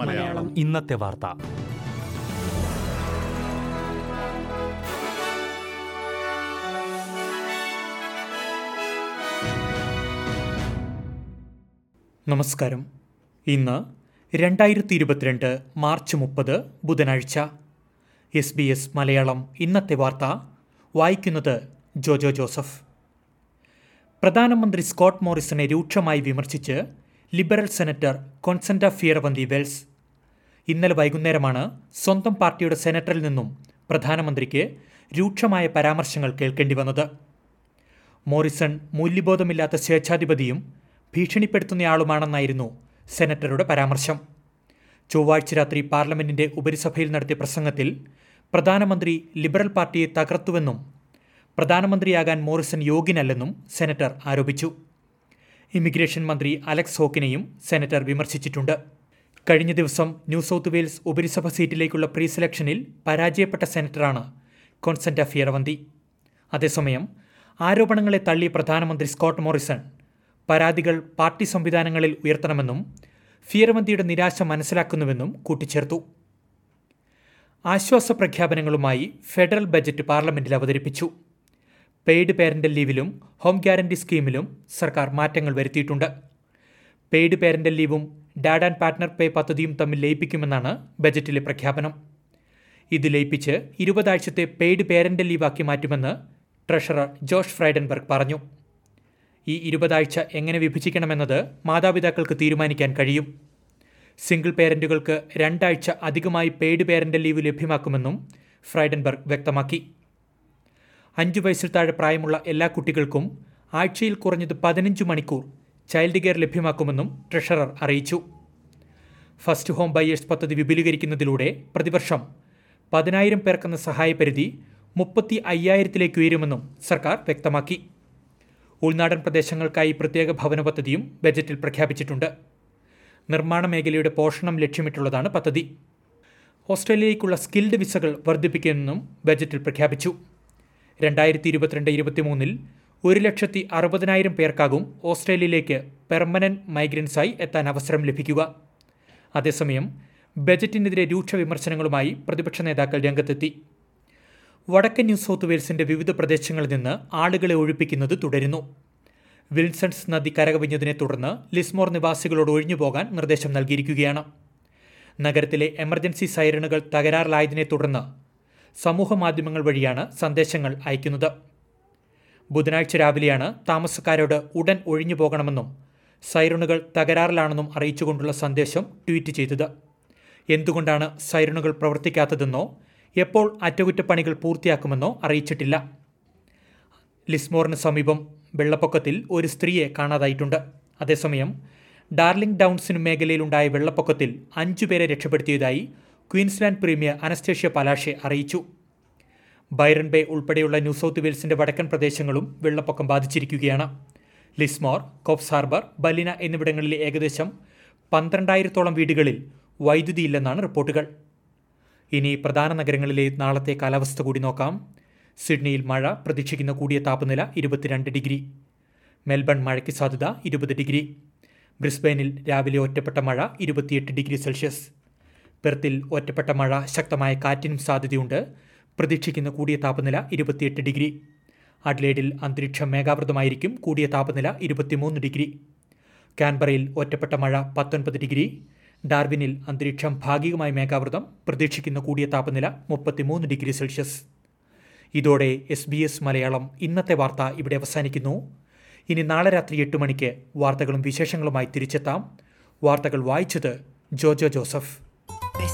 മലയാളം. ഇന്നത്തെ വാർത്ത. നമസ്കാരം. ഇന്ന് രണ്ടായിരത്തി ഇരുപത്തിരണ്ട് മാർച്ച് മുപ്പത് ബുധനാഴ്ച. S B S Malayalam. ഇന്നത്തെ വാർത്ത വായിക്കുന്നത് ജോജോ ജോസഫ്. പ്രധാനമന്ത്രി സ്കോട്ട് മോറിസണെ രൂക്ഷമായി വിമർശിച്ച് liberal senator Concetta Fierravanti Wells. ഇന്നലെ വൈകുന്നേരമാണ് സ്വന്തം പാർട്ടിയുടെ സെനറ്ററിൽ നിന്നും പ്രധാനമന്ത്രിക്ക് രൂക്ഷമായ പരാമർശങ്ങൾ കേൾക്കേണ്ടി വന്നത്. മോറിസൺ മൂല്യബോധമില്ലാത്ത സ്വേച്ഛാധിപതിയും ഭീഷണിപ്പെടുത്തുന്നയാളുമാണെന്നായിരുന്നു സെനറ്ററുടെ പരാമർശം. ചൊവ്വാഴ്ച രാത്രി പാർലമെന്റിന്റെ ഉപരിസഭയിൽ നടത്തിയ പ്രസംഗത്തിൽ പ്രധാനമന്ത്രി ലിബറൽ പാർട്ടിയെ തകർത്തുവെന്നും പ്രധാനമന്ത്രിയാകാൻ മോറിസൺ യോഗ്യനല്ലെന്നും സെനറ്റർ ആരോപിച്ചു. ഇമിഗ്രേഷൻ മന്ത്രി അലക്സ് ഹോക്കിനെയും സെനറ്റർ വിമർശിച്ചിട്ടുണ്ട്. കഴിഞ്ഞ ദിവസം ന്യൂ സൗത്ത് വെയിൽസ് ഉപരിസഭ സീറ്റിലേക്കുള്ള പ്രീ സെലക്ഷനിൽ പരാജയപ്പെട്ട സെനറ്ററാണ് കോൺസെന്റ ഫിയറവന്തി അതേസമയം ആരോപണങ്ങളെ തള്ളി പ്രധാനമന്ത്രി സ്കോട്ട് മോറിസൺ പരാതികൾ പാർട്ടി സംവിധാനങ്ങളിൽ ഉയർത്തണമെന്നും ഫിയറവന്തിയുടെ നിരാശ മനസ്സിലാക്കുന്നുവെന്നും കൂട്ടിച്ചേർത്തു. ആശ്വാസ പ്രഖ്യാപനങ്ങളുമായി ഫെഡറൽ ബജറ്റ് പാർലമെന്റിൽ അവതരിപ്പിച്ചു. പെയ്ഡ് പേരന്റൽ ലീവിലും ഹോം ഗ്യാരണ്ടി സ്കീമിലും സർക്കാർ മാറ്റങ്ങൾ വരുത്തിയിട്ടുണ്ട്. പെയ്ഡ് പേരന്റൽ ലീവും ഡാഡ് ആൻഡ് പാർട്ട്ണർ പേ പദ്ധതിയും തമ്മിൽ ലയിപ്പിക്കുമെന്നാണ് ബജറ്റിലെ പ്രഖ്യാപനം. ഇത് ലയിപ്പിച്ച് ഇരുപതാഴ്ചത്തെ പെയ്ഡ് പേരന്റൽ ലീവാക്കി മാറ്റുമെന്ന് ട്രഷറർ ജോഷ് ഫ്രൈഡൻബർഗ് പറഞ്ഞു. ഈ ഇരുപതാഴ്ച എങ്ങനെ വിഭജിക്കണമെന്നത് മാതാപിതാക്കൾക്ക് തീരുമാനിക്കാൻ കഴിയും. സിംഗിൾ പേരന്റുകൾക്ക് രണ്ടാഴ്ച അധികമായി പെയ്ഡ് പേരന്റൽ ലീവ് ലഭ്യമാക്കുമെന്നും ഫ്രൈഡൻബർഗ് വ്യക്തമാക്കി. അഞ്ചു വയസ്സിൽ താഴെ പ്രായമുള്ള എല്ലാ കുട്ടികൾക്കും ആഴ്ചയിൽ കുറഞ്ഞത് പതിനഞ്ച് മണിക്കൂർ ചൈൽഡ് കെയർ ലഭ്യമാക്കുമെന്നും ട്രഷറർ അറിയിച്ചു. ഫസ്റ്റ് ഹോം ബയേഴ്സ് പദ്ധതി വിപുലീകരിക്കുന്നതിലൂടെ പ്രതിവർഷം പതിനായിരം പേർക്കെന്ന സഹായപരിധി മുപ്പത്തി അയ്യായിരത്തിലേക്ക് ഉയരുമെന്നും സർക്കാർ വ്യക്തമാക്കി. ഉൾനാടൻ പ്രദേശങ്ങൾക്കായി പ്രത്യേക ഭവന പദ്ധതിയും ബജറ്റിൽ പ്രഖ്യാപിച്ചിട്ടുണ്ട്. നിർമ്മാണ മേഖലയുടെ പോഷണം ലക്ഷ്യമിട്ടുള്ളതാണ് പദ്ധതി. ഓസ്ട്രേലിയയ്ക്കുള്ള സ്കിൽഡ് വിസകൾ വർദ്ധിപ്പിക്കുമെന്നും ബജറ്റിൽ പ്രഖ്യാപിച്ചു. രണ്ടായിരത്തി ഇരുപത്തിരണ്ട് ഇരുപത്തിമൂന്നിൽ ഒരു ലക്ഷത്തി അറുപതിനായിരം പേർക്കാകും ഓസ്ട്രേലിയയിലേക്ക് പെർമനന്റ് മൈഗ്രൻസായി എത്താൻ അവസരം ലഭിക്കുക. അതേസമയം ബജറ്റിനെതിരെ രൂക്ഷ വിമർശനങ്ങളുമായി പ്രതിപക്ഷ നേതാക്കൾ രംഗത്തെത്തി. വടക്കൻ ന്യൂ സൗത്ത് വെയിൽസിന്റെ വിവിധ പ്രദേശങ്ങളിൽ നിന്ന് ആളുകളെ ഒഴിപ്പിക്കുന്നത് തുടരുന്നു. വിൽസൺസ് നദി കരകവിഞ്ഞതിനെ തുടർന്ന് ലിസ്മോർ നിവാസികളോട് ഒഴിഞ്ഞു പോകാൻ നിർദ്ദേശം നൽകിയിരിക്കുകയാണ്. നഗരത്തിലെ എമർജൻസി സൈറണുകൾ തകരാറിലായതിനെ തുടർന്ന് സമൂഹ മാധ്യമങ്ങൾ വഴിയാണ് സന്ദേശങ്ങൾ അയക്കുന്നത്. ബുധനാഴ്ച രാവിലെയാണ് താമസക്കാരോട് ഉടൻ ഒഴിഞ്ഞു പോകണമെന്നും സൈറണുകൾ തകരാറിലാണെന്നും അറിയിച്ചുകൊണ്ടുള്ള സന്ദേശം ട്വീറ്റ് ചെയ്തത്. എന്തുകൊണ്ടാണ് സൈറണുകൾ പ്രവർത്തിക്കാത്തതെന്നോ എപ്പോൾ അറ്റകുറ്റപ്പണികൾ പൂർത്തിയാക്കുമെന്നോ അറിയിച്ചിട്ടില്ല. ലിസ്മോറിന് സമീപം വെള്ളപ്പൊക്കത്തിൽ ഒരു സ്ത്രീയെ കാണാതായിട്ടുണ്ട്. അതേസമയം ഡാർലിംഗ് ഡൗൺസിന് മേഖലയിലുണ്ടായ വെള്ളപ്പൊക്കത്തിൽ അഞ്ചുപേരെ രക്ഷപ്പെടുത്തിയതായി ക്വീൻസ്ലാൻഡ് പ്രീമിയർ അനസ്റ്റേഷ്യ പലാഷെ അറിയിച്ചു. ബൈറൺ ബേ ഉൾപ്പെടെയുള്ള ന്യൂ സൗത്ത് വെയിൽസിന്റെ വടക്കൻ പ്രദേശങ്ങളും വെള്ളപ്പൊക്കം ബാധിച്ചിരിക്കുകയാണ്. ലിസ്മോർ കോപ്സ് ഹാർബർ ബലിന എന്നിവിടങ്ങളിലെ ഏകദേശം പന്ത്രണ്ടായിരത്തോളം വീടുകളിൽ വൈദ്യുതിയില്ലെന്നാണ് റിപ്പോർട്ടുകൾ. ഇനി പ്രധാന നഗരങ്ങളിലെ നാളത്തെ കാലാവസ്ഥ കൂടി നോക്കാം. സിഡ്നിയിൽ മഴ പ്രതീക്ഷിക്കുന്ന കൂടിയ താപനില ഇരുപത്തിരണ്ട് ഡിഗ്രി. മെൽബൺ മഴയ്ക്ക് സാധ്യത ഇരുപത് ഡിഗ്രി. ബ്രിസ്ബെയിനിൽ രാവിലെ ഒറ്റപ്പെട്ട മഴ ഇരുപത്തിയെട്ട് ഡിഗ്രി സെൽഷ്യസ്. പെർത്തിൽ ഒറ്റപ്പെട്ട മഴ ശക്തമായ കാറ്റിനും സാധ്യതയുണ്ട്. പ്രതീക്ഷിക്കുന്ന കൂടിയ താപനില ഇരുപത്തിയെട്ട് ഡിഗ്രി. അഡ്ലേഡിൽ അന്തരീക്ഷം മേഘാവൃതമായിരിക്കും. കൂടിയ താപനില ഇരുപത്തിമൂന്ന് ഡിഗ്രി. കാൻബറയിൽ ഒറ്റപ്പെട്ട മഴ പത്തൊൻപത് ഡിഗ്രി. ഡാർബിനിൽ അന്തരീക്ഷം ഭാഗികമായി മേഘാവൃതം. പ്രതീക്ഷിക്കുന്ന കൂടിയ താപനില മുപ്പത്തിമൂന്ന് ഡിഗ്രി സെൽഷ്യസ്. ഇതോടെ എസ് ബി എസ് മലയാളം ഇന്നത്തെ വാർത്ത ഇവിടെ അവസാനിക്കുന്നു. ഇനി നാളെ രാത്രി എട്ട് മണിക്ക് വാർത്തകളും വിശേഷങ്ങളുമായി തിരിച്ചെത്താം. വാർത്തകൾ വായിച്ചത് ജോജോ ജോസഫ്.